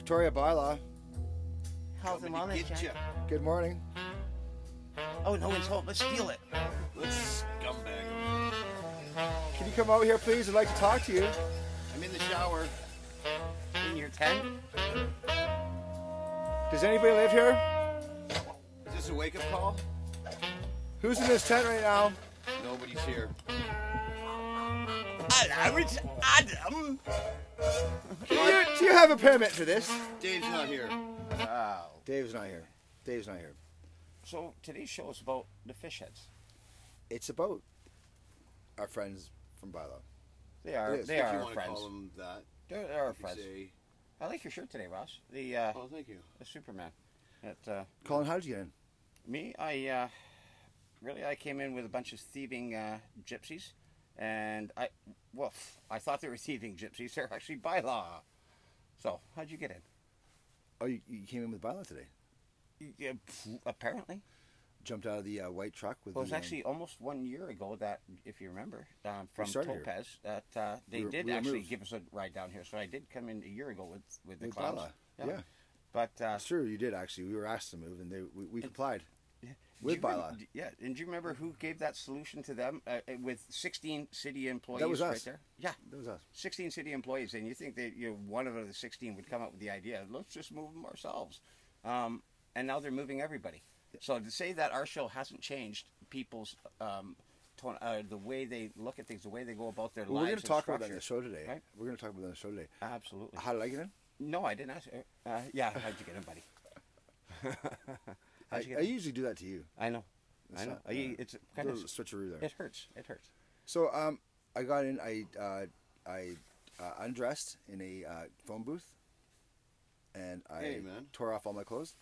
Victoria Bylaw, Health and Coming to wellness get check. ya. good morning. Oh, no one's home. Let's steal it. Let's scumbag. Can you come over here, please? I'd like to talk to you. I'm in the shower. In your tent? Does anybody live here? Is this a wake up call? Who's in this tent right now? Nobody's here. Hello, it's Adam. Do you, do you have a permit for this? Dave's not here. Wow. Dave's not here. Dave's not here. So today's show is about the fish heads. It's about our friends from Bylaw. They are. It is. They if are you our want to friends. call him that, They're, they're our friends. say, I like your shirt today, Ross. The uh, oh, thank you. the Superman. It, uh, Colin, how did you get in? me, I uh, really I came in with a bunch of thieving uh, gypsies, and I well, I thought they were thieving gypsies. They're actually by law. So how'd you get in? Oh, you, you came in with Bylaw today. Yeah, apparently. Jumped out of the uh, white truck with Well, it was the, um, actually almost one year ago that, if you remember, um, from started here. That uh, they We did we actually moved. give us a ride down here. So I did come in a year ago with with the with clowns. Bylaw. Yeah. But uh, true, you did actually. We were asked to move, and they we, we complied. With you remember- yeah, and do you remember who gave that solution to them uh, uh, with 16 city employees? That was right us. there. Yeah, That was us. 16 city employees, and you think that you know, one of the 16 would come up with the idea? Let's just move them ourselves. Um, and now they're moving everybody. So to say that our show hasn't changed people's um, ton- uh, the way they look at things, the way they go about their Well, we're going to talk about that in the show today. right? We're going to talk about that in the show today. Absolutely. How did I get in? No, I didn't ask. Uh, uh, yeah, how'd you get in, buddy? I, I usually do that to you. I know. It's I know. not, I- it's A kind of switcheroo there. it hurts. It hurts. So um, I got in. I uh, I uh, undressed in a uh, phone booth, and I Hey, tore off all my clothes,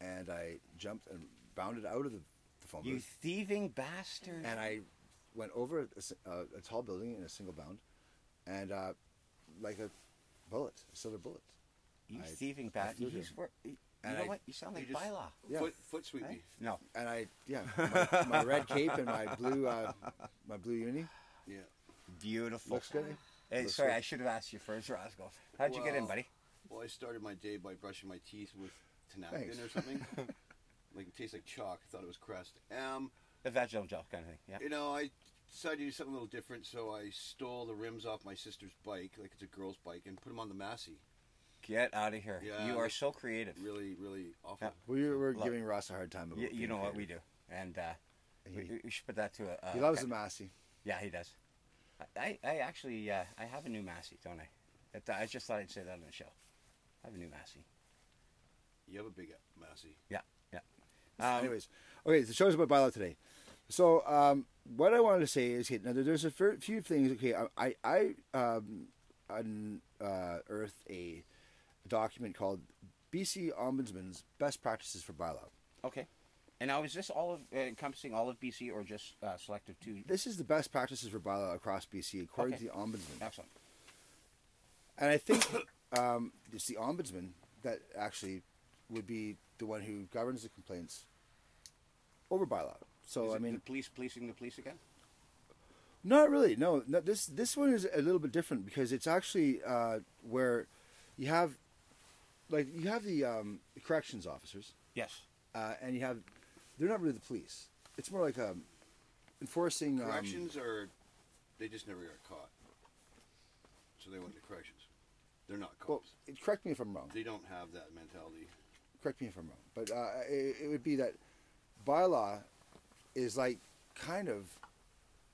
and I jumped and bounded out of the, the phone You booth, You thieving bastard! and I went over a, uh, a tall building in a single bound, and uh, like a bullet, a silver bullet. you I- thieving bastard! Flew You, there. swear- you And know I- what? You sound You like just- bylaw. Yeah. Foot, foot sweep Right? me. No. And I yeah, my, my red cape and my blue uh, my blue uni Yeah. Beautiful. looks good. Hey, Looks sorry, good. I should have asked you first, Roscoe. How'd you get in, buddy? Well, I started my day by brushing my teeth with Tinapkin or something. like it tastes like chalk. I thought it was Crest. Um, A vaginal gel kind of thing. Yeah. you know, I decided to do something a little different, so I stole the rims off my sister's bike, like it's a girl's bike, and put them on the Massey. Get out of here. Yeah, you are so creative. Really, really awful. Yeah. We were Love- giving Ross a hard time about You, you being know what we do, and uh, we, He- we should put that to a. a He loves a- the Massey. Yeah, he does. I, I, I actually uh, I have a new Massey, don't I? It, I just thought I'd say that on the show. I have a new Massey. You have a big Massey. Yeah, yeah. Um, Anyways, okay, the show's about bylaw today. So, um, what I wanted to say is, okay, now there's a few things. Okay, I I, I um, unearthed a document called BC Ombudsman's Best Practices for Bylaw. Okay. And now is this all of uh, encompassing all of BC or just uh, selective to? This is the best practices for bylaw across BC according Okay. to the Ombudsman. Excellent. And I think um, it's the Ombudsman that actually would be the one who governs the complaints over bylaw. So I mean, the police policing the police again. Not really. No, no. This this one is a little bit different because it's actually uh, where you have, like, you have the um, corrections officers, Yes. uh, and you have, they're not really the police. It's more like um, enforcing. Um, Corrections are, they just never got caught. So they went to corrections. They're not cops. it- correct me if I'm wrong. They don't have that mentality. Correct me if I'm wrong. But uh, it, it would be that bylaw is like kind of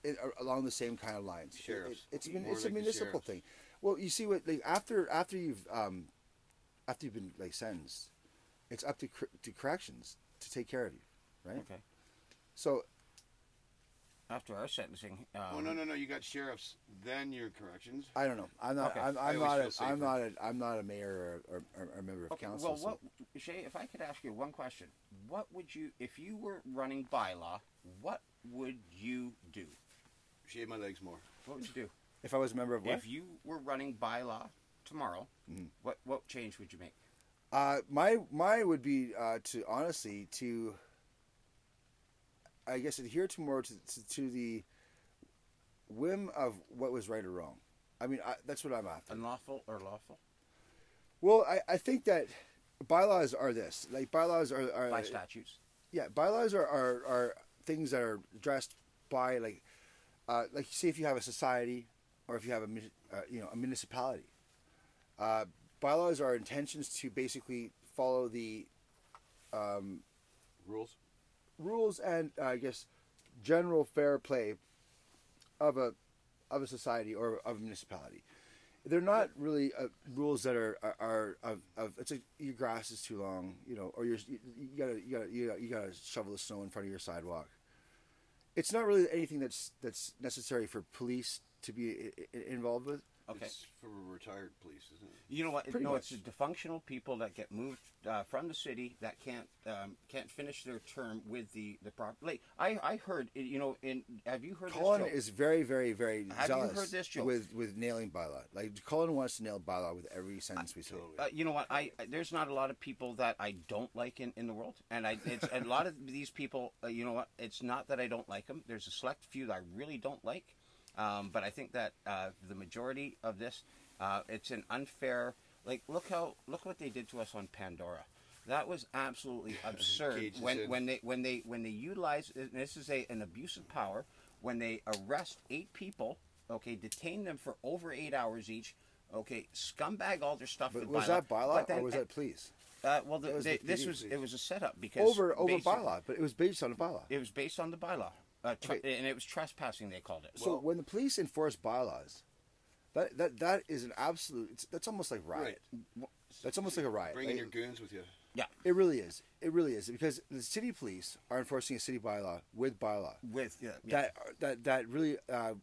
it, along the same kind of lines. It- Sheriffs. it, it's, mun- More it's a like the municipal thing. Well, you see what like after after you've um, after you've been like sentenced, it's up to cor- to corrections to take care of you, right? Okay. So After our sentencing. Um, oh no no no! You got sheriffs, then your corrections. I don't know. I'm not. Okay. I'm, I I'm not. feel A, safer. I'm not. A, I'm not a mayor or, or, or a member of Okay, council. well, so- what, Shay, if I could ask you one question, what would you, if you were running bylaw, what would you do? Shave my legs more. What would you do? if I was a member of what? If you were running bylaw tomorrow, Mhm. what what change would you make? Uh, my my would be uh, to honestly to, I guess, adhere to more to, to, to the whim of what was right or wrong. I mean, I, that's what I'm after. Unlawful or lawful? Well, I, I think that bylaws are this. Like bylaws are, are by statutes. yeah, bylaws are, are, are things that are addressed by like, uh, like say if you have a society, or if you have a uh, you know a municipality. Uh, bylaws are intentions to basically follow the Rules. rules and uh, I guess general fair play of a of a society or of a municipality. They're not really uh, rules that are are, are of, of it's like your grass is too long, you know, or you're, you, gotta you gotta you gotta you gotta shovel the snow in front of your sidewalk. It's not really anything that's that's necessary for police to be i- involved with. Okay. It's for retired police, isn't it? You know what? Pretty no, much. it's the dysfunctional people that get moved uh, from the city that can't um, can't finish their term with the the proper. Like I I heard you know in have you heard Colin this? Joe? is very, very, very Have you heard this, Joe? with with nailing bylaw. Like Colin wants to nail bylaw with every sentence we say. totally. Uh, you know what? I I- there's not a lot of people that I don't like in, in the world, and I it's a lot of these people. Uh, you know what? It's not that I don't like them. There's a select few that I really don't like, um, but I think that uh, the majority of this, uh, it's an unfair. Like look how look what they did to us on Pandora. That was absolutely absurd. When when they when they when they utilize this is a an abuse of power when they arrest eight people. Okay, detain them for over eight hours each. Okay, scumbag all their stuff. But was bylaw. that bylaw then- or was that please? uh, well, the, was they, the this was it was a setup because Over over bylaw, but it was based on a bylaw. It was based on the bylaw, uh, tr- Okay. and it was trespassing. They called it. So when the police enforce bylaws, that that that is an absolute. It's, that's almost like riot. That's almost like a riot. Bringing Like, your goons with you. yeah, it really is. It really is because the city police are enforcing a city bylaw with bylaw. with yeah, yeah. That that that really, uh,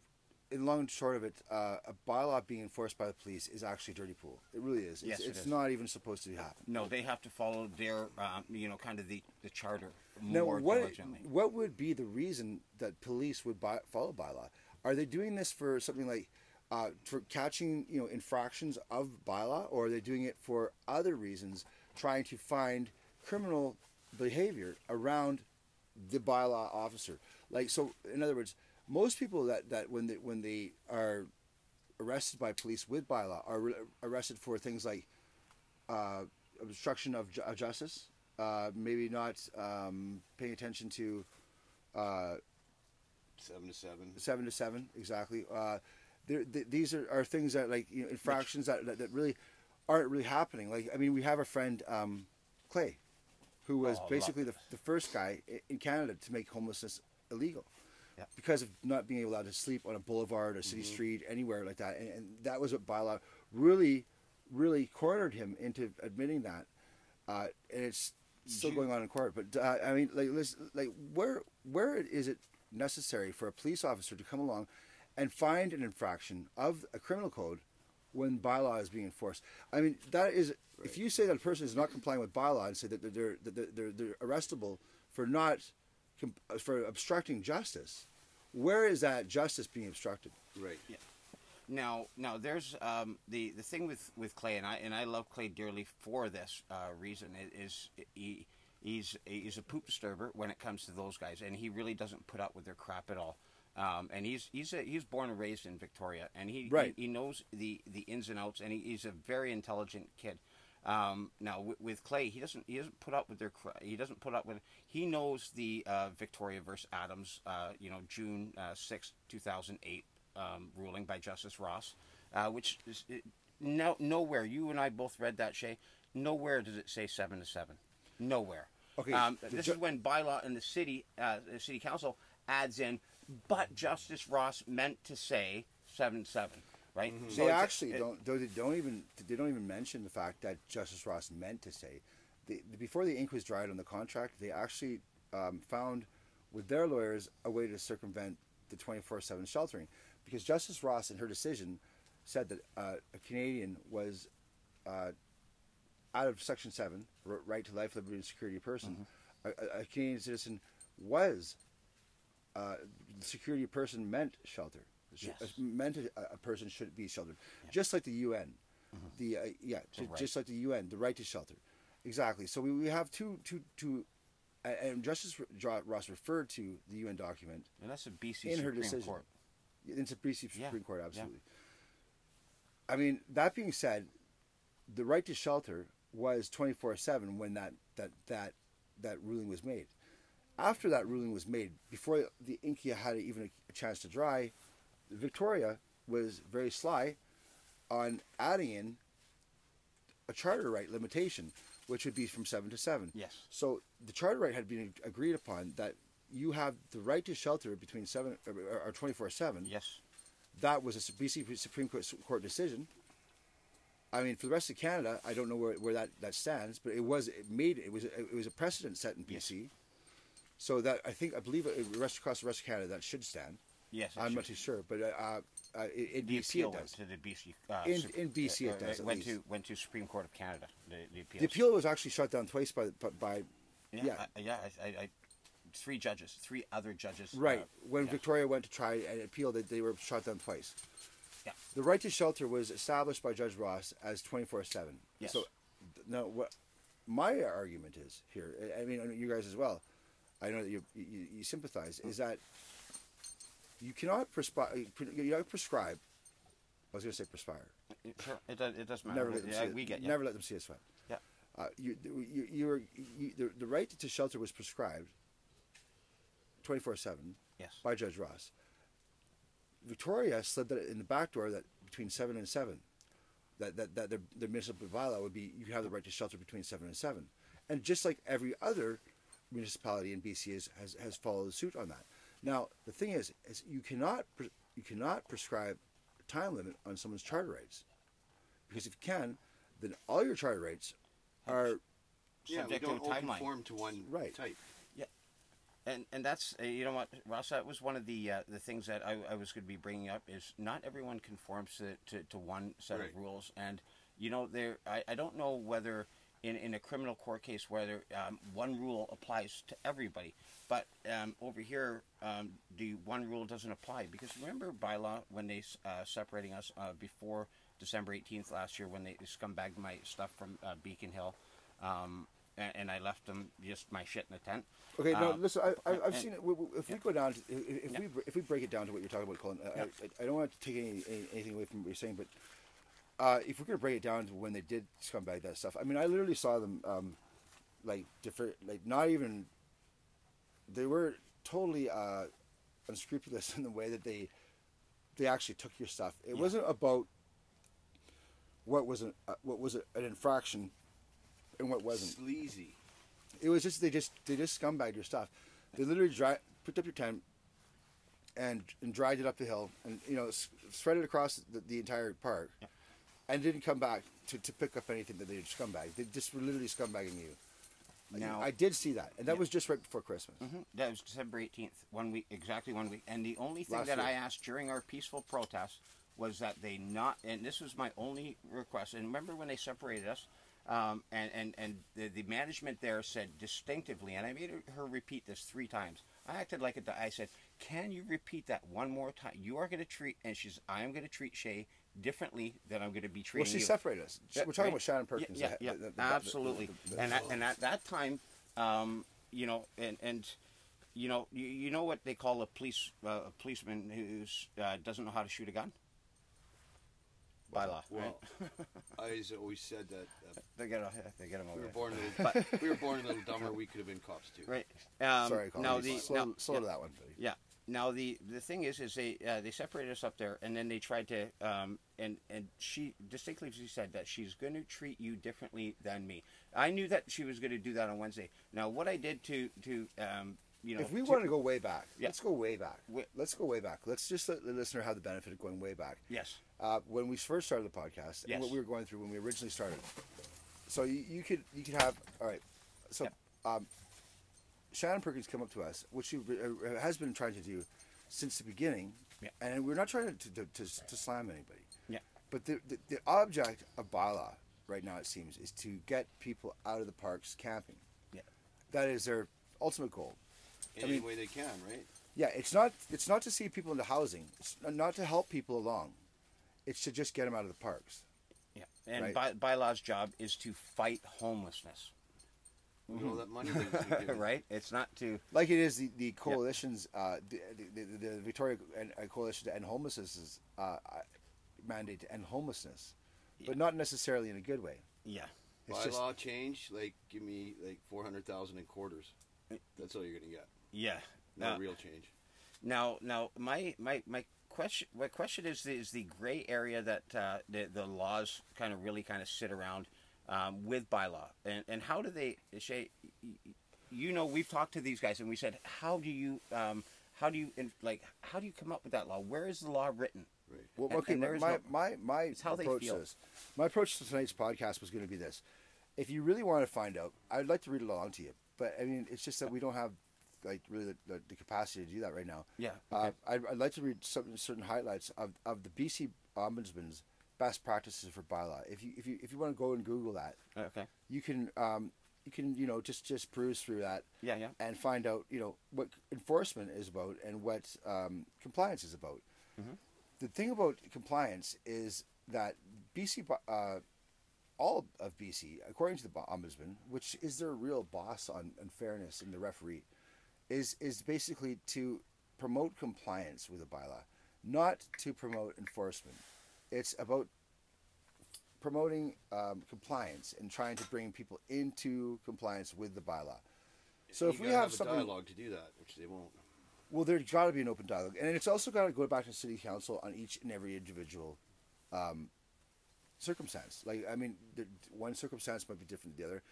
in long and short of it, uh, a bylaw being enforced by the police is actually a dirty pool. It really is. It's, Yes, it it's is. not even supposed to happen. no, they have to follow their um, you know kind of the the charter Now, more what diligently. what would be the reason that police would by, follow bylaw? Are they doing this for something like uh, for catching you know infractions of bylaw, or are they doing it for other reasons, trying to find criminal behavior around the bylaw officer? Like so, in other words, most people that, that when they when they are arrested by police with bylaw are re- arrested for things like uh, obstruction of, ju- of justice, uh, maybe not um, paying attention to uh, Seven to seven. seven to seven exactly. Uh, th- these are, are things that like you know, infractions that, that, that really aren't really happening. Like I mean, we have a friend um, Clay, who was Oh, basically the, the first guy in Canada to make homelessness illegal. Yeah. Because of not being allowed to sleep on a boulevard or city Mm-hmm. street anywhere like that, and, and that was what bylaw really, really cornered him into admitting that, uh, and it's still going on in court. But uh, I mean, like, listen, like where where is it necessary for a police officer to come along and find an infraction of a criminal code when bylaw is being enforced? I mean, that is if you say that a person is not complying with bylaw and say that they're that they're, they're, they're arrestable for not for obstructing justice, where is that justice being obstructed? Right. Yeah. Now, now there's um, the the thing with, with Clay, and I and I love Clay dearly for this uh, reason. Is he he's he's a poop disturber when it comes to those guys, and he really doesn't put up with their crap at all. Um, and he's he's a, he's born and raised in Victoria, and he Right. he, he knows the, the ins and outs, and he, he's a very intelligent kid. Um, now with, with Clay, he doesn't he doesn't put up with their he doesn't put up with he knows the uh, Victoria versus Adams, uh, you know June sixth, two thousand eight um, ruling by Justice Ross, uh, which is it, no nowhere. You and I both read that, Shay. Nowhere does it say seven to seven. Nowhere. Okay, Um, this ju- is when bylaw and the city, uh, the city council adds in, but Justice Ross meant to say seven to seven, right? So they it's actually it- don't. They don't even. They don't even mention the fact that Justice Ross meant to say. The, before the ink was dried on the contract, they actually um, found with their lawyers a way to circumvent the twenty four seven sheltering, because Justice Ross in her decision said that uh, a Canadian was uh, out of Section Seven, right to life, liberty, and security of person. A, a, a Canadian citizen was uh, security person meant shelter. Yes. Meant a, a person should be sheltered, just like the UN. The uh, yeah, ju- right. just like the UN, the right to shelter. Exactly. So we, we have two two two, and Justice Ross referred to the UN document and that's a BC in her Supreme decision. Court. It's a BC Yeah, Supreme Court, yeah. absolutely. I mean, that being said, the right to shelter was 24/7 when that that that that ruling was made. After that ruling was made, before the Inkia had even a chance to dry, Victoria was very sly on adding in a charter right limitation, which would be from seven to seven. Yes. So the charter right had been agreed upon that you have the right to shelter between seven uh, or twenty four seven. Yes. That was a BC Supreme Court decision. I mean, for the rest of Canada, I don't know where, where that, that stands, but it was it made it was it was a precedent set in BC. So that I think I believe it, rest across the rest of Canada that should stand. Yes. it I'm should. not too sure, but uh, uh, in The BC appeal it went does. to the BC. Uh, In- Sup- in BC it uh, does, at went least. to went to Supreme Court of Canada. The, the appeal. The appeal was actually shut down twice by by, by Yeah. yeah. I, yeah. I, I, I, three judges, three other judges. Right. uh, when yeah. Victoria went to try and appeal, they, they were shot down twice. Yeah. The right to shelter was established by Judge Ross as 24 7. Yes. So, th- now, what my argument is here, I- I mean, and you guys as well, I know that you, you, you sympathize, is that you cannot prescribe, you cannot prescribe, I was going to say perspire. It, sure, it, it doesn't matter. Never let them yeah, see it. we get you. Never let them see us sweat. Yeah. Uh, you, you, you, were, you, the, the right to shelter was prescribed 24 7 Yes. by Judge Ross. Victoria slid that in the back door that between seven and seven, that that, that the, the municipal bylaw would be you have the right to shelter between seven and seven, and just like every other municipality in BC is, has has followed suit on that. Now the thing is, is you cannot you cannot prescribe a time limit on someone's charter rights, because if you can, then all your charter rights are Yeah, we Subject to don't a all timeline. conform to one Right. type. and and that's uh, you know what Ross that was one of the uh, the things that I, I was going to be bringing up is not everyone conforms to, to, to one set Right. of rules and you know there I, I don't know whether in, in a criminal court case whether um, one rule applies to everybody but um, over here um, the one rule doesn't apply because remember bylaw when they uh, separating us uh, before December 18th last year when they scumbagged my stuff from uh, Beacon Hill um, and, and I left them just my shit in the tent Okay, now Um, listen. I, I, I've and- seen it. If we yeah. go down, to, if, if Yeah. we if we break it down to what you're talking about, Colin, I, Yeah. I, I don't want to take any, any, anything away from what you're saying, but uh, if we're gonna break it down to when they did scumbag that stuff, I mean, I literally saw them um, like different, like not even. They were totally uh, unscrupulous in the way that they they actually took your stuff. It Yeah. wasn't about what was an uh, what was an infraction and what wasn't Sleazy. it was just they just they just scumbagged your stuff. They literally dry, picked up your tent and and dried it up the hill and you know spread it across the, the entire park, Yeah. And didn't come back to, to pick up anything that they had scumbagged. They just were literally scumbagging you. Now- I did see that, and that Yeah. was just right before Christmas. Mhm. That was December 18th, one week, exactly one week. And the only thing Last that year. I asked during our peaceful protest was that they not, and this was my only request. And remember when they separated us, um, and and and the, the management there said distinctively, and I made her- her repeat this three times. I acted like it. I said, "Can you repeat that one more time? You are going to treat," and she's, "I am going to treat Shay differently than I'm going to be Well, treating she you." separated us. We're talking right. about Shannon Perkins. Yeah, the- yeah, the- the- the- absolutely. the- the- and at, and at that time, um, you know, and and you know, you, you know what they call a police uh, a policeman who's uh, doesn't know how to shoot a gun. By law, Well, right? I has always said that uh, They get they get him we were born a little, we were born a little dumber. We could have been cops too. Right. Um, Sorry, Colin. Now the slow, now, slow yeah, to that one, buddy. Yeah. Now the the thing is, is they uh, they separated us up there, and then they tried to, um, and and she distinctly she said that she's going to treat you differently than me. I knew that she was going to do that on Wednesday. Now what I did to to um, you know If we to- want to go way back, Yeah. let's go way back. Let's go way back. Let's just let the listener have the benefit of going way back. yes uh, when we first started the podcast Yes. and what we were going through when we originally started. So you, you could you could have all right. So um, Shannon Perkins come up to us, which she uh, has been trying to do since the beginning, Yeah. and we're not trying to to, to, to slam anybody. yeah But the, the the object of bylaw right now it seems is to get people out of the parks camping. yeah That is their ultimate goal. In I any mean- way they can, right? Yeah, it's not it's not to see people into housing. It's not to help people along. It's to just get them out of the parks. yeah. And Right. by, bylaw's job is to fight homelessness, Look at all that money they've been given. right? It's not to like it is the, the coalition's uh, the, the, the, the Victoria and, uh, Coalition to End Homelessness uh, uh, mandate to end homelessness but not necessarily in a good way. Yeah. It's just Bylaw change, like give me like four hundred thousand in quarters. That's all you're gonna get. Yeah. No Uh, real change. Now, now, my my my question my question is the, is the gray area that uh, the the laws kind of really kind of sit around um, with bylaw, and and how do they Shay, y- y- You know, we've talked to these guys, and we said, how do you um, how do you in- like how do you come up with that law? Where is the law written? Right. Well, And- okay, and my, no- my, my It's how they approach feel. to this, my approach to tonight's podcast was going to be this. If you really want to find out, I'd like to read it along to you, but I mean, it's just that we don't have like really the, the, the capacity to do that right now. Yeah, Uh. I'd, I'd like to read some certain highlights of, of the BC Ombudsman's best practices for bylaw. If you if you if you want to go and Google that, Okay. you can um, you can you know just just peruse through that Yeah, yeah. and find out you know what enforcement is about and what um, compliance is about. Mhm. The thing about compliance is that BC, uh, all of BC, according to the ombudsman, which is their real boss on, on fairness and the referee, is is basically to promote compliance with a bylaw, not to promote enforcement. It's about promoting um, compliance and trying to bring people into compliance with the bylaw. So if we gotta have a something, dialogue to do that, which they won't. well, there's got to be an open dialogue, and it's also got to go back to city council on each and every individual um, circumstance. Like, I mean, the, one circumstance might be different than the other.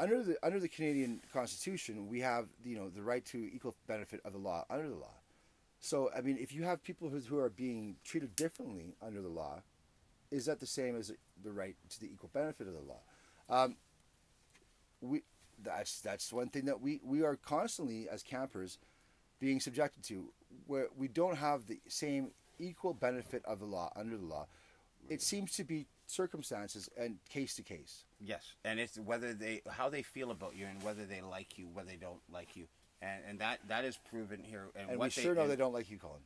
Under the under the Canadian Constitution, we have you know the right to equal benefit of the law under the law. So, I mean, if you have people who, who are being treated differently under the law, is that the same as the right to the equal benefit of the law? Um, we that's that's one thing that we we are constantly as campers being subjected to where we don't have the same equal benefit of the law under the law. It seems to be circumstances and case to case. Yes, and it's whether they how they feel about you and whether they like you, whether they don't like you, and and that that is proven here. And, and what we sure know and they don't like you colin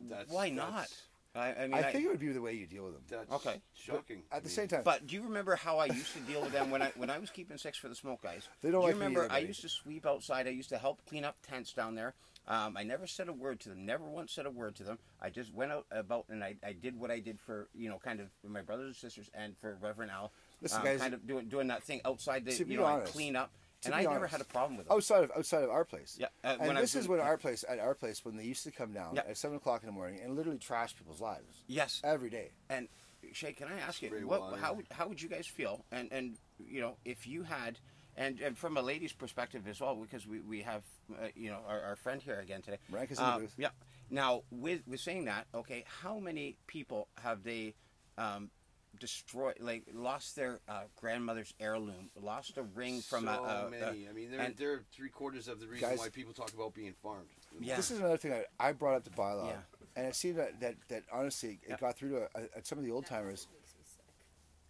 That's, Why not? that's- I, I mean, i think it would be the way you deal with them That's Okay. shocking. at the mean, same time But do you remember how I used to deal with them when I when I was keeping six for the smoke guys? They don't do you me remember I used to sweep outside. I used to help clean up tents down there. Um, I never said a word to them. Never once said a word to them. I just went out about and I, I did what I did for you know kind of my brothers and sisters and for Reverend Al. Listen, um, guys, kind of doing doing that thing outside the to be you know I honest- clean up, to and be I never had a problem with them. outside of outside of our place Yeah, uh, and this was is when our place at our place when they used to come down Yeah. at seven o'clock in the morning and literally trash people's lives Yes, every day And Shay, can I ask you what water. how would- how would you guys feel? And and you know if you had and, and from a lady's perspective as well, because we, we have uh, you know our, our friend here again today. Rank is in the Uh, booth. Yeah. Now with with saying that, okay, how many people have they um, destroyed, like lost their uh, grandmother's heirloom, lost a ring from so a, a, a- many. I mean, they're, and- they're three quarters of the reason Guys- why people talk about being farmed. Yeah. This is another thing I, I brought up to bylaw, Yeah. and it seemed that, that, that honestly it Yeah. got through to uh, some of the old timers.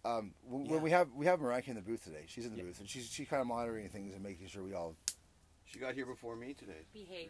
Um, when, Yeah. when we have we have Maranka in the booth today, she's in the Yeah. booth, and she's she kind of monitoring things and making sure we all. She got here before me today. Behave.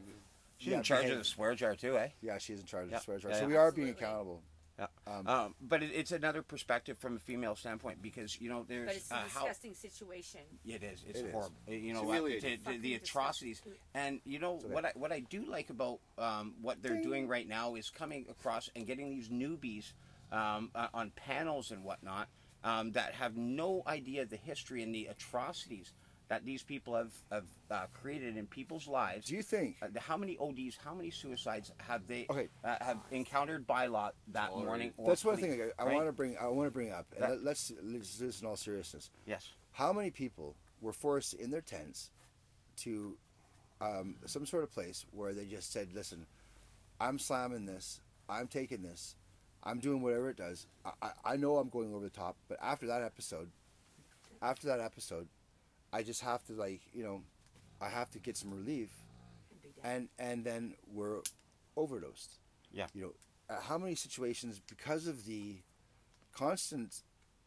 she's Yeah, in charge behave. of the swear jar too, eh? Yeah, she's in charge of the swear jar, Yeah, so yeah. we are being accountable. Yeah. Um, Um, but it, it's another perspective from a female standpoint because you know there's But it's a uh, how disgusting situation. It is. It's It is. horrible. Uh, You know It's what? To- to Fucking the disgusting. atrocities, and you know So what? I, what I do like about um, what they're doing right now is coming across and getting these newbies um, uh, on panels and whatnot um, that have no idea the history and the atrocities that these people have, have uh, created in people's lives. do you think? Uh, how many ODs, how many suicides have they Okay. uh, have encountered by law that Already. morning? Or That's one thing I, I right? want to bring. I want to bring up, That- let, let's let's do this in all seriousness. Yes. How many people were forced in their tents to um, some sort of place where they just said, "Listen, I'm slamming this. I'm taking this. I'm doing whatever it does. I, I, I know I'm going over the top, but after that episode, after that episode, I just have to like you know, I have to get some relief, and and and then we're overdosed. Yeah. You know, uh, how many situations because of the constant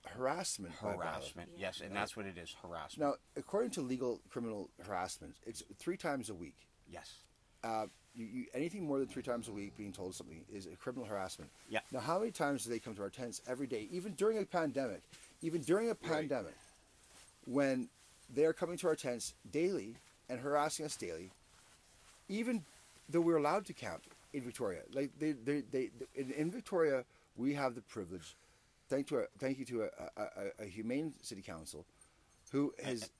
harassment by violence- Harassment. Yes, and that's what it is. Harassment. now, according to legal criminal harassment, it's three times a week. Yes. Uh, you, you, anything more than three times a week being told something is a criminal harassment. Yeah. Now, how many times do they come to our tents every day, even during a pandemic? Even during a pandemic, when they are coming to our tents daily and harassing us daily, even though we're allowed to camp in Victoria, like they, they, they in, in Victoria, we have the privilege thank to a, thank you to a, a, a, a humane city council, who has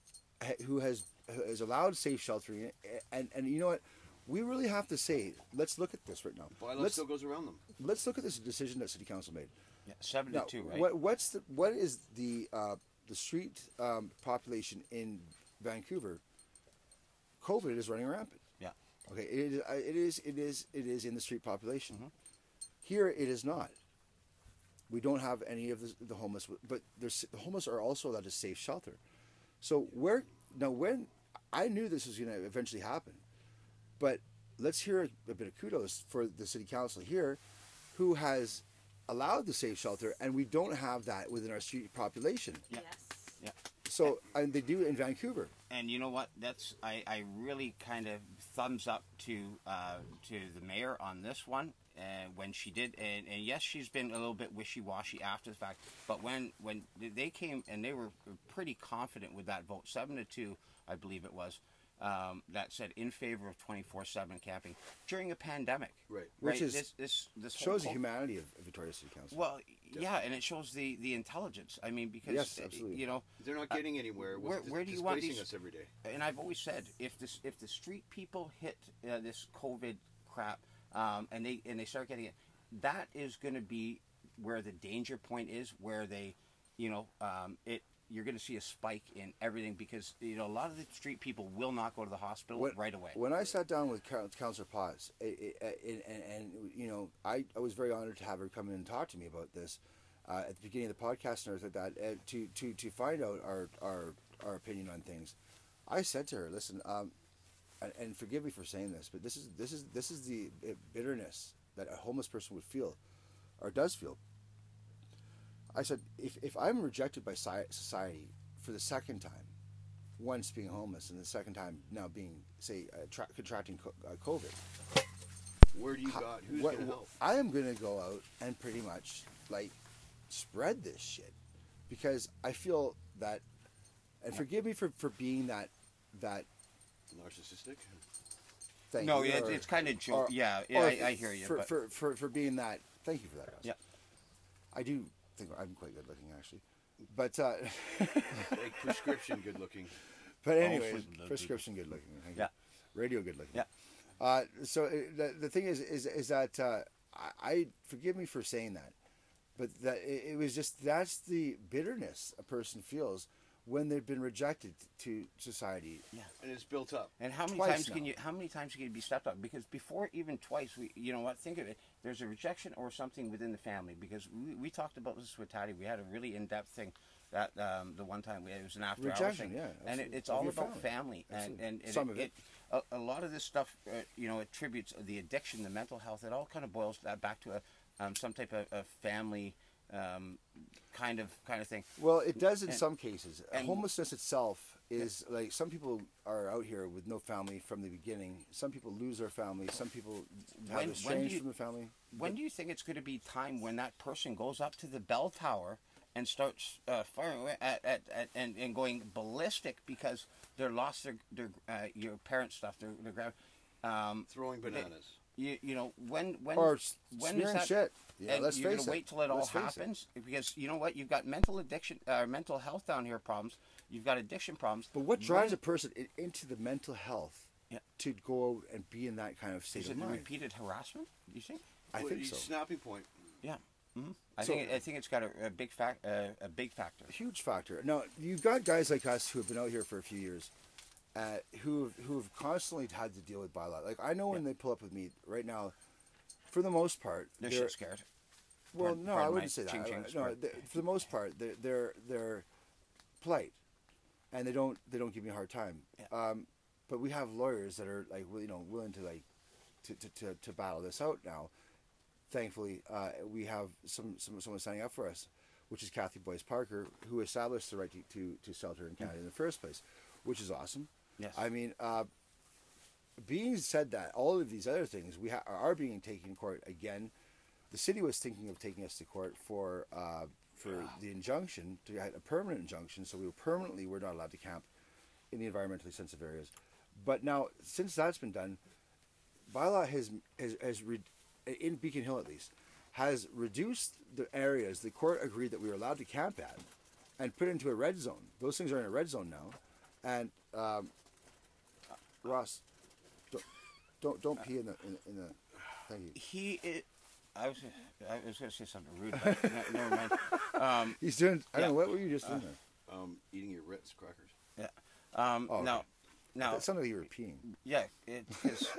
who has has allowed safe sheltering, and and you know what, we really have to say, let's look at this right now. Bylaw Let's still goes around them. let's look at this decision that city council made. Yeah, seven Now, right? what what's the what is the uh, the street um, population in Vancouver? COVID is running rampant. Yeah. Okay, it is, it is, it is, it is in the street population. Mm-hmm. Here, it is not. We don't have any of the, the homeless, but there's, the homeless are also allowed a safe shelter. So where now, when I knew this was going to eventually happen, but let's hear a bit of kudos for the city council here, who has allowed the safe shelter, and we don't have that within our street population. Yeah. Yes. Yeah. So, and they do in Vancouver. And you know what? That's I, I really kind of thumbs up to uh, to the mayor on this one. Uh, when she did, and, and yes, she's been a little bit wishy washy after the fact. But when when they came and they were pretty confident with that vote, seven to two, I believe it was, um, that said in favor of twenty four seven camping during a pandemic. Right. Which is- this this this Shows the humanity of, of Victoria City Council. Well, yeah, and it shows the the intelligence. I mean, because Yes, uh, absolutely. you know, They're not getting anywhere where- dis- where do you want displacing these- us every day. and I've always said if this if the street people hit uh, this COVID crap um, and they and they start getting it, that is going to be where the danger point is, where they, you know, um, it you're going to see a spike in everything because you know a lot of the street people will not go to the hospital When- right away. When I sat down with Coun- Councillor Potts, it, it, and, and, and you know, I, I was very honored to have her come in and talk to me about this uh, at the beginning of the podcast and everything like that, uh, to, to, to find out our, our, our opinion on things. I said to her, listen, um, and, and forgive me for saying this, but this is this is this is the bitterness that a homeless person would feel, or does feel. I said, if, if I'm rejected by society for the second time, once being homeless and the second time now being, say, uh, tra- contracting co- uh, COVID, Where do you how- got? Who's what- going to help? I am going to go out and pretty much like spread this shit because I feel that, and forgive me for, for being that that Narcissistic. thing. no, it, or- it's kind of or- Yeah, yeah, or I, I hear you. For, but for, for, for being that, thank you for that. Russ. Yeah. I do think I'm quite good looking actually, but uh, like prescription good looking. But anyways, sleep prescription good looking. thank you. Yeah. Radio good looking. Yeah. Uh, so uh, the, the thing is, is, is that uh, I, I forgive me for saying that, but that it, it was just that's the bitterness a person feels when they've been rejected to society. Yeah. And it's built up. And how many Twice times can you? How many times can you be stepped on? Because before even twice, we, you know what? Think of it. There's a rejection or something within the family. Because we, we talked about this with Taddy. We had a really in-depth thing that um, the one time we had, it was an after hours Rejection, thing. yeah, and it, it's all about family. family, and Absolutely. and, and Some of it. a, a lot of this stuff, uh, you know, attributes the addiction, the mental health. It all kind of boils that back to a um, some type of, of family um, kind of kind of thing. Well, it does in And- some cases. and- Homelessness itself is like some people are out here with no family from the beginning. Some people lose their family. Some people have When- when estranged do you- from the family. When do you think it's going to be time when that person goes up to the bell tower and starts uh, firing away at, at, at and, and going ballistic because they're lost their their uh, your parents' stuff, their their grand, um, Throwing bananas. You you know when when Or when is that? shit. Yeah, and let's you're face gonna it. wait till it all Let's face it. happens because you know what you've got mental addiction, uh, mental health down here problems. You've got addiction problems. But what drives When- a person i- into the mental health Yeah. to go out and be in that kind of state is of it mind? repeated harassment? You think? I Well, think it's so. Snapping point. Yeah. hmm I So- think I think it's got a, a big fact uh, a big factor. huge factor. Now you've got guys like us who have been out here for a few years, uh, who who have constantly had to deal with bylaw. Like I know when they pull up with me right now, for the most part, They're scared. Well, Pardon- no, I pardon my wouldn't say that. ching I- no, for the most part, they're they're they're polite, and they don't they don't give me a hard time. Yeah. Um, but we have lawyers that are like you know willing to like to, to, to, to battle this out now. Thankfully, uh, we have some, some someone signing up for us, which is Kathy Boies Parker, who established the right to, to, to shelter in Canada in the first place, which is awesome. Yes. I mean, uh, being said that, all of these other things we ha- are being taken to court again. The city was thinking of taking us to court for uh, for the injunction to get a permanent injunction, so we were permanently we're not allowed to camp in the environmentally sensitive areas. But now, since that's been done, bylaw has has, has re- in Beacon Hill at least has reduced the areas the court agreed that we were allowed to camp at, and put into a red zone. Those things are in a red zone now, and um, Ross, don't don't, don't pee in the in, in the. Thank you. He, it, I was, I was going to say something rude, but ne- never mind. Um, He's doing. I don't know Yeah. what were you just doing there. Um, eating your Ritz crackers. yeah. Um, Oh, okay. now, now, That sounded like you were peeing. yeah, it is.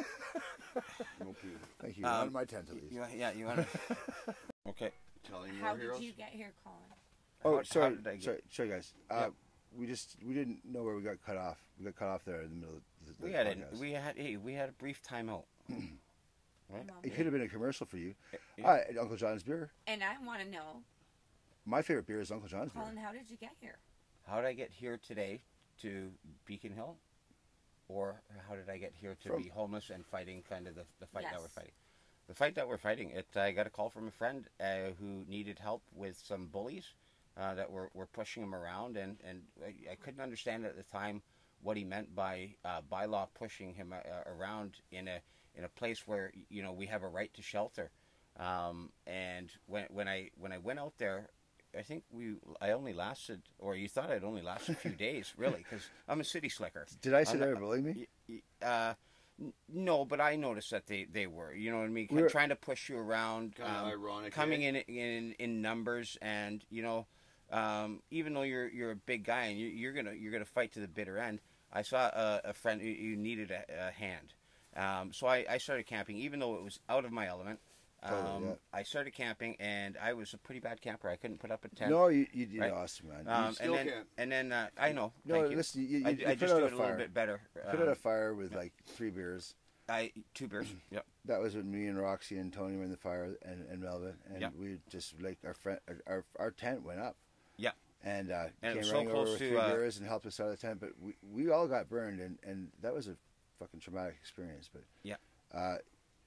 No pee. Thank you. Um, One of my tent at least. You, yeah, you want to. Okay. Telling How more did heroes. you get here, Colin? Oh, How- how sorry, did I get- sorry, sorry, guys. Uh, Yep. We just we didn't know where we got cut off. We got cut off there in the middle of the, the We had a, we had hey, we had a brief timeout. right? It could have been a commercial for you. Yeah. All right, Uncle John's beer. And I want to know, My favorite beer is Uncle John's beer. Colin, how did you get here? How did I get here today to Beacon Hill, or how did I get here to From- be homeless and fighting kind of the, the fight that we're fighting? The fight that we're fighting. It I got a call from a friend uh, who needed help with some bullies uh, that were, were pushing him around, and and I, I couldn't understand at the time what he meant by uh, by law pushing him uh, around in a in a place where you know we have a right to shelter. Um, and when when I when I went out there, I think we I only lasted, or you thought I'd only lasted a few days, really, because I'm a city slicker. Did I say I'm they not- me? Y- y- Uh, no, but I noticed that they, they were. You know what I mean? We were- trying to push you around, Kinda um, ironic, coming eh? in in in numbers, and you know, um, even though you're you're a big guy and you, you're gonna you're gonna fight to the bitter end. I saw a, a friend who, who needed a, a hand, um, so I, I started camping, even though it was out of my element. Um, Totally, yeah. I started camping, and I was a pretty bad camper. I couldn't put up a tent. No, you, you did Right. awesome, man. Um, still and then, and then uh, I know. No, thank listen, you- you- I, you I put just out do a it a little bit better. Put Um, out a fire with like three beers. I two beers. yep. That was when me and Roxy and Tony were in the fire, and, and Melvin, and Yeah. we just like our friend, our, our tent went up. Yeah. And, uh, And came was so running over close with to, three uh, beers and helped us out of the tent. But we, we all got burned, and, and that was a fucking traumatic experience. But Yeah. uh,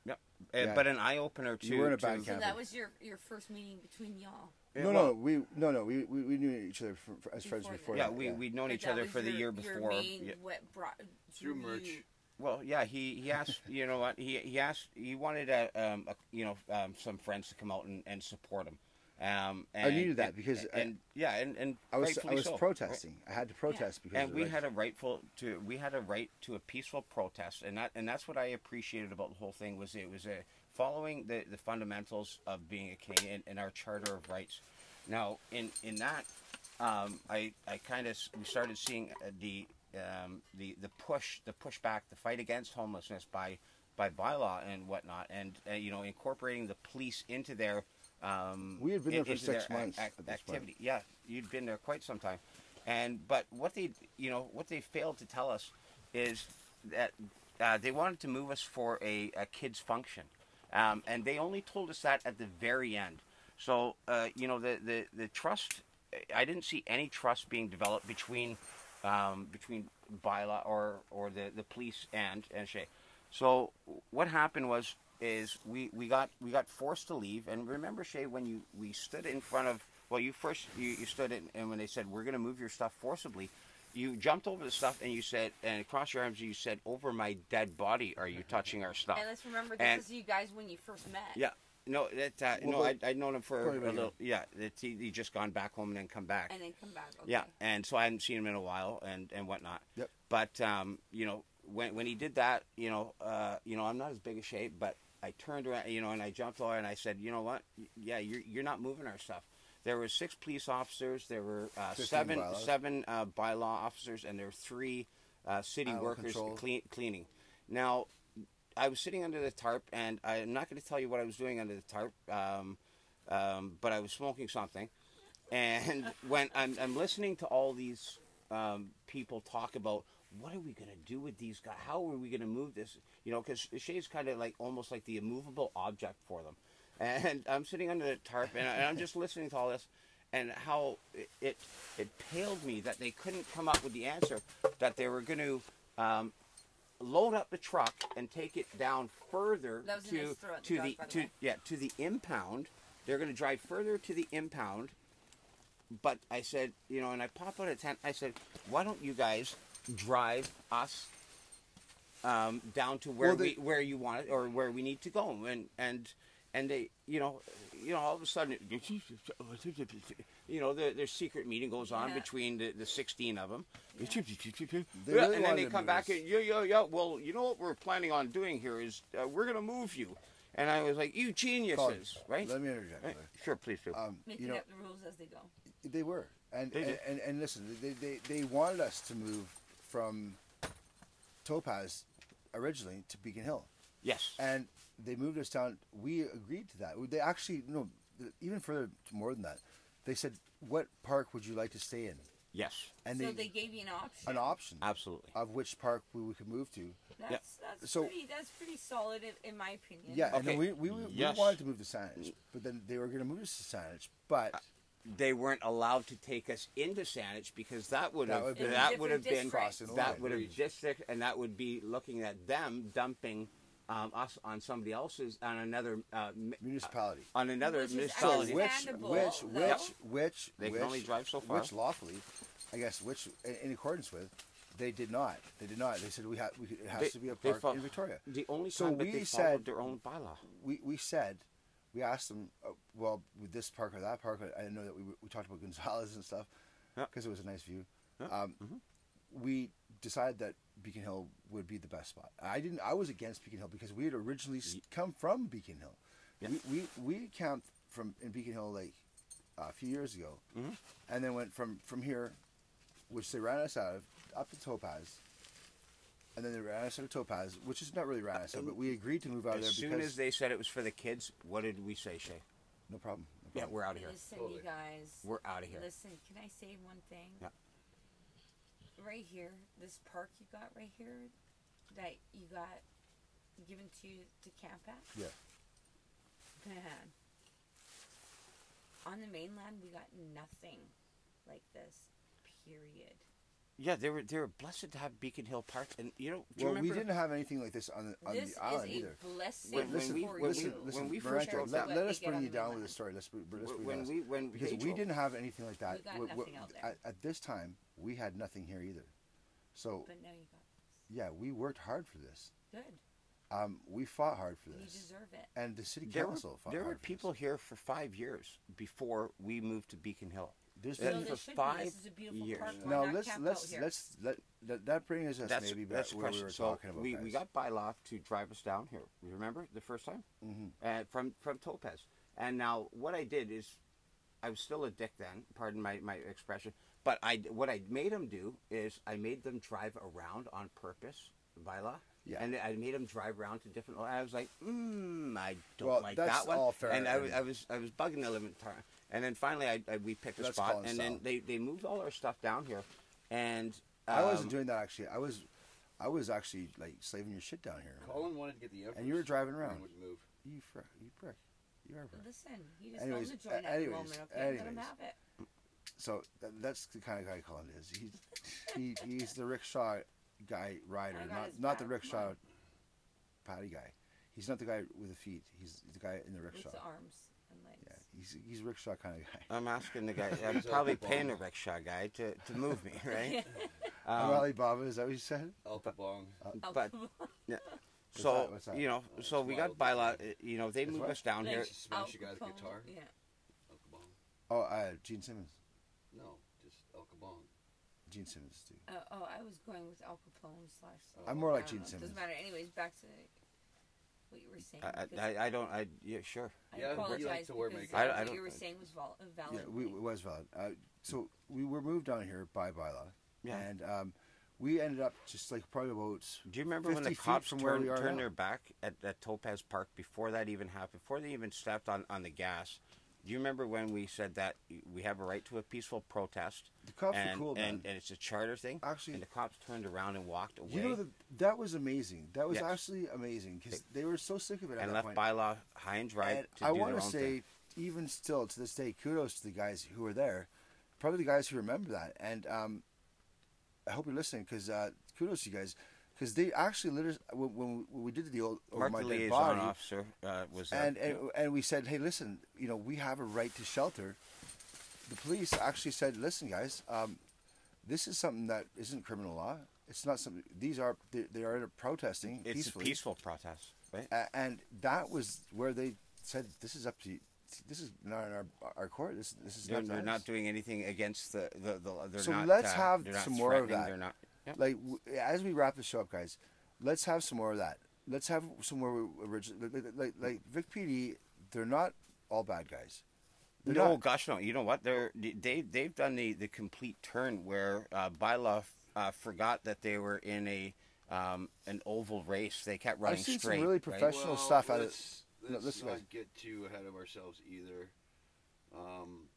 Yep. Uh, Yeah. But an eye opener too. You were in a to- bad So that was your, your first meeting between y'all. Yeah, no, well, no, we no, no, we, we, we knew each other for, for, as friends Before before. that. Yeah, that, we we'd known But each other was for the your- year Your before. main, Yeah. what brought Through merch. you- Well, yeah, he he asked. You know what? He he asked. He wanted a, um a, you know um, some friends to come out and, and support him. Um, and, needed that and- because I- and yeah, and and I was I was so. protesting. I had to protest because and we right- had a rightful to we had a right to a peaceful protest and that and that's what I appreciated about the whole thing was it was a following the, the fundamentals of being a Canadian and our charter of rights. Now in in that um, I I kind of we started seeing uh, the um, the the push the pushback the fight against homelessness by by bylaw and whatnot and uh, you know incorporating the police into their um, We had been there for six months ac- at this point. activity yeah, you'd been there quite some time, and but what they, you know, what they failed to tell us is that uh, they wanted to move us for a, a kids function, um, and they only told us that at the very end. So uh, you know, the, the the trust, I didn't see any trust being developed between um, between Byla or or the, the police and and Shay. So what happened was is we, we got we got forced to leave and remember Shay when you we stood in front of well you first you, you stood in and when they said we're gonna move your stuff forcibly you jumped over the stuff and you said and across your arms you said over my dead body are you touching our stuff And let's remember, this And- is you guys when you first met. yeah no that uh, Well, no I, I'd known him for Go a little yeah that he, he just gone back home and then come back And then come back. Okay. yeah, and so I hadn't seen him in a while, and and whatnot. Yep. But um, you know, when when he did that, you know, uh, you know, I'm not as big a shape, but I turned around, you know, and I jumped over and I said, you know what? Yeah, you're you're not moving our stuff. There were six police officers. There were uh, seven bylaws. seven uh, bylaw officers, and there were three uh, city workers clean, cleaning. Now, I was sitting under the tarp, and I'm not going to tell you what I was doing under the tarp, um, um, but I was smoking something. And when I'm, I'm listening to all these um, people talk about what are we going to do with these guys? How are we going to move this? You know, because the Shay's kind of like almost like the immovable object for them. And I'm sitting under the tarp, and, I, and I'm just listening to all this, and how it, it it paled me that they couldn't come up with the answer that they were going to um, load up the truck and take it down further That was a to nice to the the to way. yeah to the impound. They're going to drive further to the impound. But I said, you know, and I pop out a tent. I said, why don't you guys drive us um, down to where Well, they- we where you want it or where we need to go? And and and they, you know, you know, all of a sudden, you know, their, their secret meeting goes on Yeah. between the, the sixteen of them, They Yeah, really and then they come back us. and yeah, yeah, yeah. Well, you know what we're planning on doing here is uh, we're gonna move you, and I was like, you geniuses, Colin, right? Let me interject. Right? Sure, please do. Um, Making you know, up the rules as they go. They were, and They and, and and listen, they, they they wanted us to move from Topaz originally to Beacon Hill, yes. and they moved us down. We agreed to that. They actually no, even further more than that. They said, "What park would you like to stay in?" yes. And so they, they gave you an option. an option Absolutely. of which park we, we could move to. That's that's So- pretty that's pretty solid in, in my opinion. Yeah, and then Okay. we we, we Yes. wanted to move to Saanich, but then they were going to move us to Saanich, but They weren't allowed to take us into Saanich because that would That have been- that would have been. Crossing that would have district, and that would be looking at them dumping um, us on somebody else's on another uh, mi- municipality. on another Which is municipality. which understandable, which though. which which They can only drive so far. Which lawfully, I guess, which in, in accordance with, they did not. They did not. They said we have. We, it has They- to be a park fol- in Victoria. The only So that we they said- their own bylaw. We we said, we asked them. Uh, well, with this park or that park, I, didn't know that we we talked about Gonzales and stuff Yeah. because it was a nice view. Yeah. Um, We decided that Beacon Hill would be the best spot. I didn't. I was against Beacon Hill because we had originally come from Beacon Hill. Yeah. We, we we camped from in Beacon Hill like a few years ago, Mm-hmm. and then went from from here, which they ran us out of, up to Topaz. And then they ran us out of Topaz, which is not really uh, ran us but we agreed to move out As there As soon because as they said it was for the kids, what did we say, Shay? no problem. No Yeah, problem. we're out of here. Listen, Totally. you guys. We're out of here. Listen, can I say one thing? Yeah. Right here, this park you got right here, that you got given to you to camp at, Yeah. man. On the mainland, we got nothing like this. Period. Yeah, they were they were blessed to have Beacon Hill Park, and you know, do you Well, we didn't have anything like this on the on this the island is a either. blessing When- when Listen, we- for when you. listen, we- listen, when we first drove let, let us bring you down with the story. Let's, br- let's bring when us. we when because we didn't have anything like that. We got We- we- out there. At, at this time, we had nothing here either. So But now you got this. yeah, we worked hard for this. Good. Um, we fought hard for this. You this, deserve it. and the city there were, council fought there were for people This. here for five years before we moved to Beacon Hill. There's Yeah, So been- for should be. five This is a years. park. Why now not let's let's let's let that, that brings us That's maybe that's back the where we question. were so talking about. we, we guys. got bylaw to drive us down here. You remember the first time? Mm-hmm. uh, from from Topaz. And now what I did is, I was still a dick then. Pardon my, my expression. But I what I made them do is I made them drive around on purpose by law. Yeah. And I made them drive around to different. I was like, mm, I don't Well, like that's that one. all fair, And I, was- and- I was I was bugging the living time. And then finally, I, I we picked a That's spot, Colin's and then style. they, they moved all our stuff down here, and I wasn't um, doing that actually. I was, I was actually like slaving your shit down here. Colin wanted to get the Everest. And you were driving around. wouldn't move. You frick, you prick, you are a prick. Listen, he just Anyways, owns the joint uh, at the anyways, moment. Okay, let him have it. So that, that's the kind of guy Colin is. He's he, he's the rickshaw guy rider, I got not his not the back, rickshaw come on. patty guy. He's not the guy with the feet. He's the guy in the With rickshaw. the arms and legs. Yeah, he's he's a rickshaw kind of guy. I'm asking the guy. I'm probably paying the rickshaw guy to, to move me, right? I'm Um, Alibaba. Is that what you said? Al Capone. Oh, but- Yeah. What's so that? What's that? you know, so we got Wild. bylaw. uh, You know, they It's moved us down here. Used to smash a guy with a Al Capone, guitar. Yeah. Al Oh, uh, Gene Simmons. No, just Al Capone. Gene Simmons too. Uh, oh, I was going with Al Capone slash. I'm more like Gene know. Simmons. Doesn't matter. Anyways, back to what you were saying. I, I, I don't. I yeah, sure. I Yeah, apologize you like to wear makeup. I- I what don't- you were saying was val- valid. Yeah, we, it was valid. Uh, so we were moved on here by bylaw, Yeah. and um, we ended up just like probably about Do you remember when the cops from where turned, we are turned now. their back at, at Topaz Park before that even happened? Before they even stepped on, on the gas? Do you remember when we said that we have a right to a peaceful protest? the cops and, cool, man. and, and it's a charter thing. Actually- and the cops turned around and walked away You know, the, that was amazing. That was Yes. actually amazing because they were so sick of it at and that left point. bylaw high and dry and to I want to say, thing. even still to this day, kudos to the guys who were there. Probably the guys who remember that, and um, I hope you're listening because uh, kudos to you guys because they actually literally when, when we- did the old Mark my the liaison body. officer uh, was there. and, and and we said, hey, listen, you know, we have a right to shelter. The police actually said, listen, guys, um, this is something that isn't criminal law. It's not something. These are they, they are protesting it's peacefully, a peaceful protest, right? And that was where they said this is up to you. This is not in our our court. This this is They're, not. they're us." not doing anything against the the. the So not, let's uh, have some more of that. They're not. Yep. like w- as we wrap the show up, guys. Let's have some more of that. Let's have some more original. Like, like, like Vic PD, they're not all bad guys. They're No, not. gosh, no. You know what? They're they they've done the the complete turn where uh, Bylaw uh, forgot that they were in a um, an oval race. They kept running I've seen straight. some really right? professional Well, stuff out of. let's, no, let's listen, not guys. get too ahead of ourselves either. Um,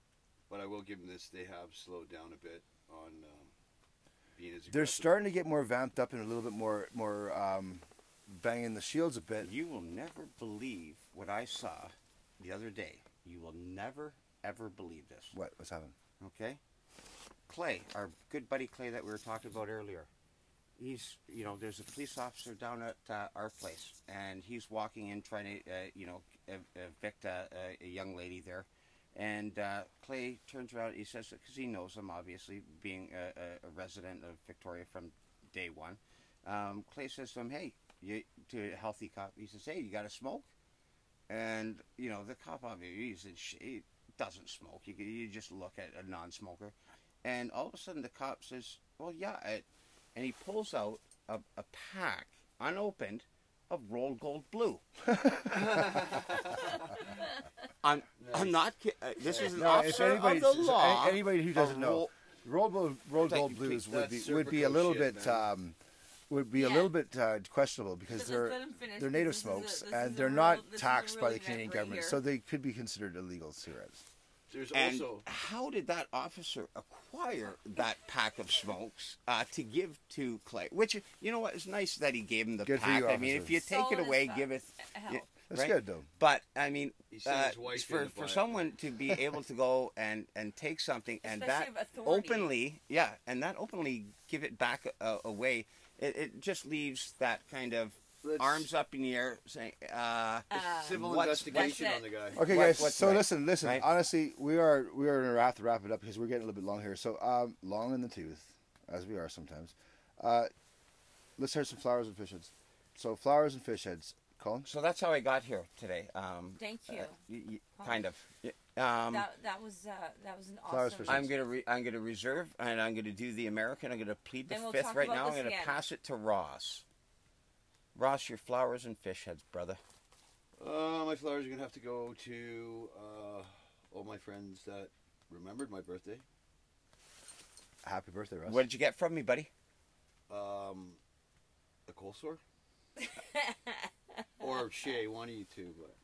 but I will give them this: they have slowed down a bit on um, being as. They're aggressive. starting to get more vamped up and a little bit more more um, banging the shields a bit. You will never believe what I saw the other day. You will never ever believe this. What what's happening? Okay. Clay, our good buddy Clay that we were talking about earlier. He's, you know, there's a police officer down at uh, our place, and he's walking in trying to, uh, you know, ev- evict a, a, a young lady there. And uh, Clay turns around, he says, because he knows him, obviously, being a, a, resident of Victoria from day one. Um, Clay says to him, hey, you, to a healthy cop, he says, hey, you got to smoke? And, you know, the cop obviously he's in he doesn't smoke. You, you just look at a non smoker. And all of a sudden the cop says, well, yeah. I, and he pulls out a, a pack, unopened, of rolled gold blue. I'm, I'm not kidding. This is an No, if officer anybody, of the law. any- anybody who doesn't a know, roll- rolled gold, rolled Like, gold blues would be that's would be a Serpico little shit, bit man. um, would be a Yeah. little bit uh, questionable because Let's they're let him finish, they're native this is a- smokes this is and a they're real- not this is a taxed by real the event Canadian right government, here. so they could be considered illegal cigarettes. There's And also how did that officer acquire that pack of smokes uh, to give to Clay? Which you know what is nice that he gave him the Good for pack. you, I mean, if officer. you take Solid it as away, fuck. give it. Help. Yeah, That's right? good though. But I mean, uh, for in to buy for someone to be able to go and and take something and Especially that openly, yeah, and that openly give it back uh, away, it, it just leaves that kind of Let's- arms up in the air saying, uh, Uh, civil what's- investigation what's on the guy. Okay, What- guys. So right, listen, listen. right? Honestly, we are we are gonna have to wrap it up because we're getting a little bit long here. So um, long in the tooth, as we are sometimes. Uh, let's hear some flowers and fish heads. So flowers and fish heads. Colin. so that's how I got here today. Um, Thank you. uh, y- y- kind of. Y- Um, that that was uh, that was an Flowers awesome. for I'm gonna re- I'm gonna reserve and I'm gonna do the American. I'm gonna plead the we'll fifth right now. I'm gonna again. pass it to Ross. Ross, your flowers and fish heads, brother. Uh, my flowers are gonna have to go to uh, all my friends that remembered my birthday. Happy birthday, Ross! What did you get from me, buddy? Um, a cold sore. or Shay, one of you two. But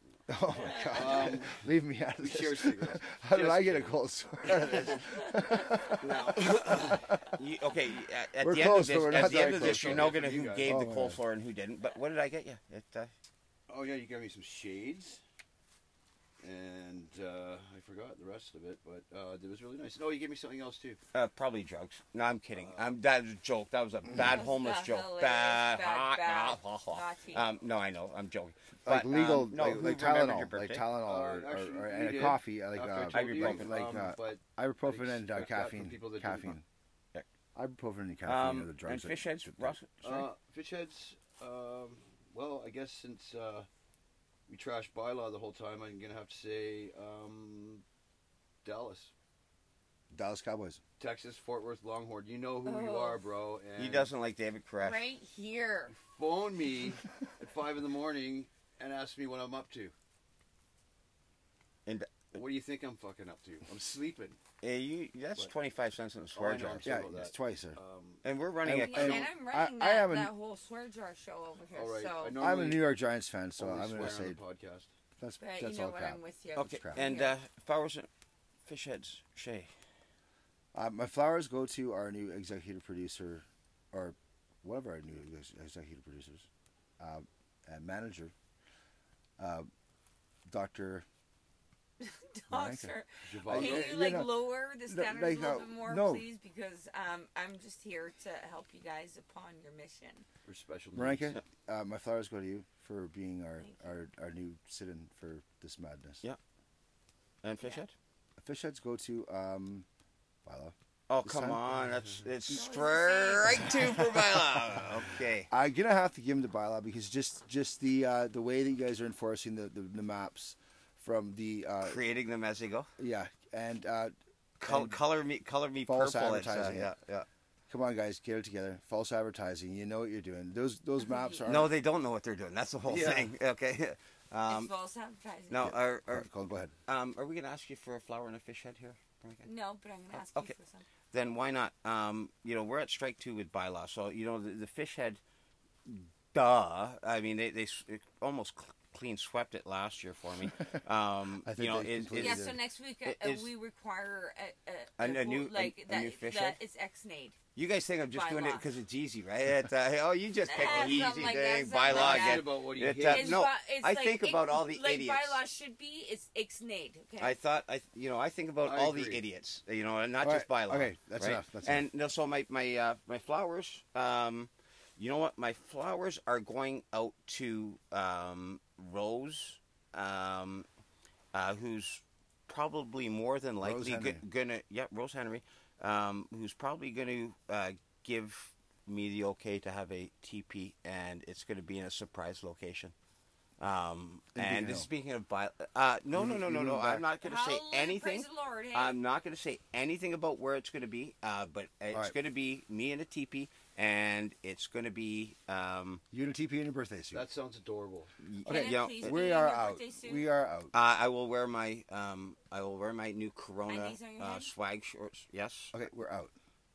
Oh my God! Um, Leave me out of we this. share cigarettes. How did Just I get a kidding. cold sore out of this? Now, you, okay, at, at We're the close, end but of we're this, at not the end of this, close. you're not gonna you who guys. gave Oh, the my cold God. floor and who didn't. But what did I get you? It, uh, Oh yeah, you gave me some shades, and uh, I forgot the rest of it, but uh, it was really nice. No, you gave me something else too. uh, probably drugs. No, I'm kidding. I'm that was a joke. That was a bad was homeless joke. hilarious, Bad, bad, hot, bad, nah, ha, ha. Um, no, I know. I'm joking. Like legal, um, no, like, like Tylenol, like? Tylenol, Uh, or, actually, or, or and a coffee, like I uh, told you, ibuprofen. like um, uh, but ibuprofen and uh, expect that from caffeine. that Caffeine. Yeah. Ibuprofen and caffeine are the Um, drugs. and fish heads, Ross. Uh, fish heads. Um, well, I guess since uh, we trashed bylaw the whole time, I'm gonna have to say um, Dallas, Dallas Cowboys. Texas, Fort Worth Longhorn. You know who you Oh. are, bro. And he doesn't like David Koresh. right here. phone me at five in the morning and ask me what I'm up to. And What do you think I'm fucking up to? I'm sleeping. uh, you, that's What? 25 cents in the Oh, swear I know, jar. I'm sorry Yeah, about it's twice, sir. Um, And we're running And- a. And, and- I'm running I- I that, am that whole swear jar show over here. all right. So, I I'm a New York Giants fan, so I'm going to say on the podcast. that's but that's you know all what? crap. I'm with you. okay, crap. and Yeah. uh, flowers and fish heads, Shay. Uh, my flowers go to our new executive producer, or one of our new executive producers, uh, and manager, uh, Doctor. Doctor, Giovanni. can you you like know, lower the standards like, a little uh, bit more, no. please? Because um, I'm just here to help you guys upon your mission. for special needs. Marinka, uh, my flowers go to you for being our, our, our new sit-in for this madness. Yeah. And fish Yeah. head. Fish heads go to um, bylaw. Oh This come time? on, that's it's No, it's the straight two for bylaw. Okay. I'm gonna have to give him to bylaw because just just the uh, the way that you guys are enforcing the, the, the maps from the uh, Creating them as they go. yeah, and uh, Col- And color me, color me false purple. It's, uh, advertising. yeah, yeah. come on, guys, get it together. False advertising. You know what you're doing. Those those maps are No, they don't know what they're doing. That's the whole Yeah. thing. Okay. Um, it's false advertising. now, are, are, Colin, go ahead. um, are we going to ask you for a flower and a fish head here? No, but I'm gonna ask Okay. you for some. Then why not? Um, you know, we're at strike two with bylaw, so you know the, the fish head. Duh. I mean, they they it almost cl- clean swept it last year for me. Um, I think you know, they is, Yeah, so next week It uh, we require a, A- a, a new- like a- a that, new fish that head? it's ex-nade. you guys think I'm just doing it because it's easy, right? It, uh, oh, you just pick the easy like thing, that, something bylaw like again. about what you It, uh, It's no, it's I like think ex- about all the like idiots. bylaw should be. It's ex-nade. Okay. I thought I, you know, I think about I all the idiots, you know, and not All just right, bylaw. okay, that's right? enough, that's and no, so my my uh, my flowers, um, you know what? My flowers are going out to um, Rose, um, uh, who's probably more than likely Henry. go- gonna, yeah, Rose Henry, um, who's probably going to uh, give me the okay to have a TP, and it's going to be in a surprise location. Um, and Hill. speaking of by, uh, no, no, You- no, no, no. I'm not going to say anything. Lord. Hey? I'm not going to say anything about where it's going to be, uh, but it's right. going to be me and a teepee, and it's going to be um, You and a TP in your birthday suit. That sounds adorable. Okay, Can it you please be we in are your out. birthday suit? We are out. uh, I will wear my um, I will wear my new Corona Undies on your uh, head? swag shorts. Yes. Okay, we're out.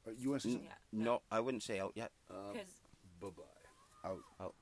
Uh, You want to say N- something? Yeah. No, I wouldn't say out yet. Uh, Because bye bye. Out. Out.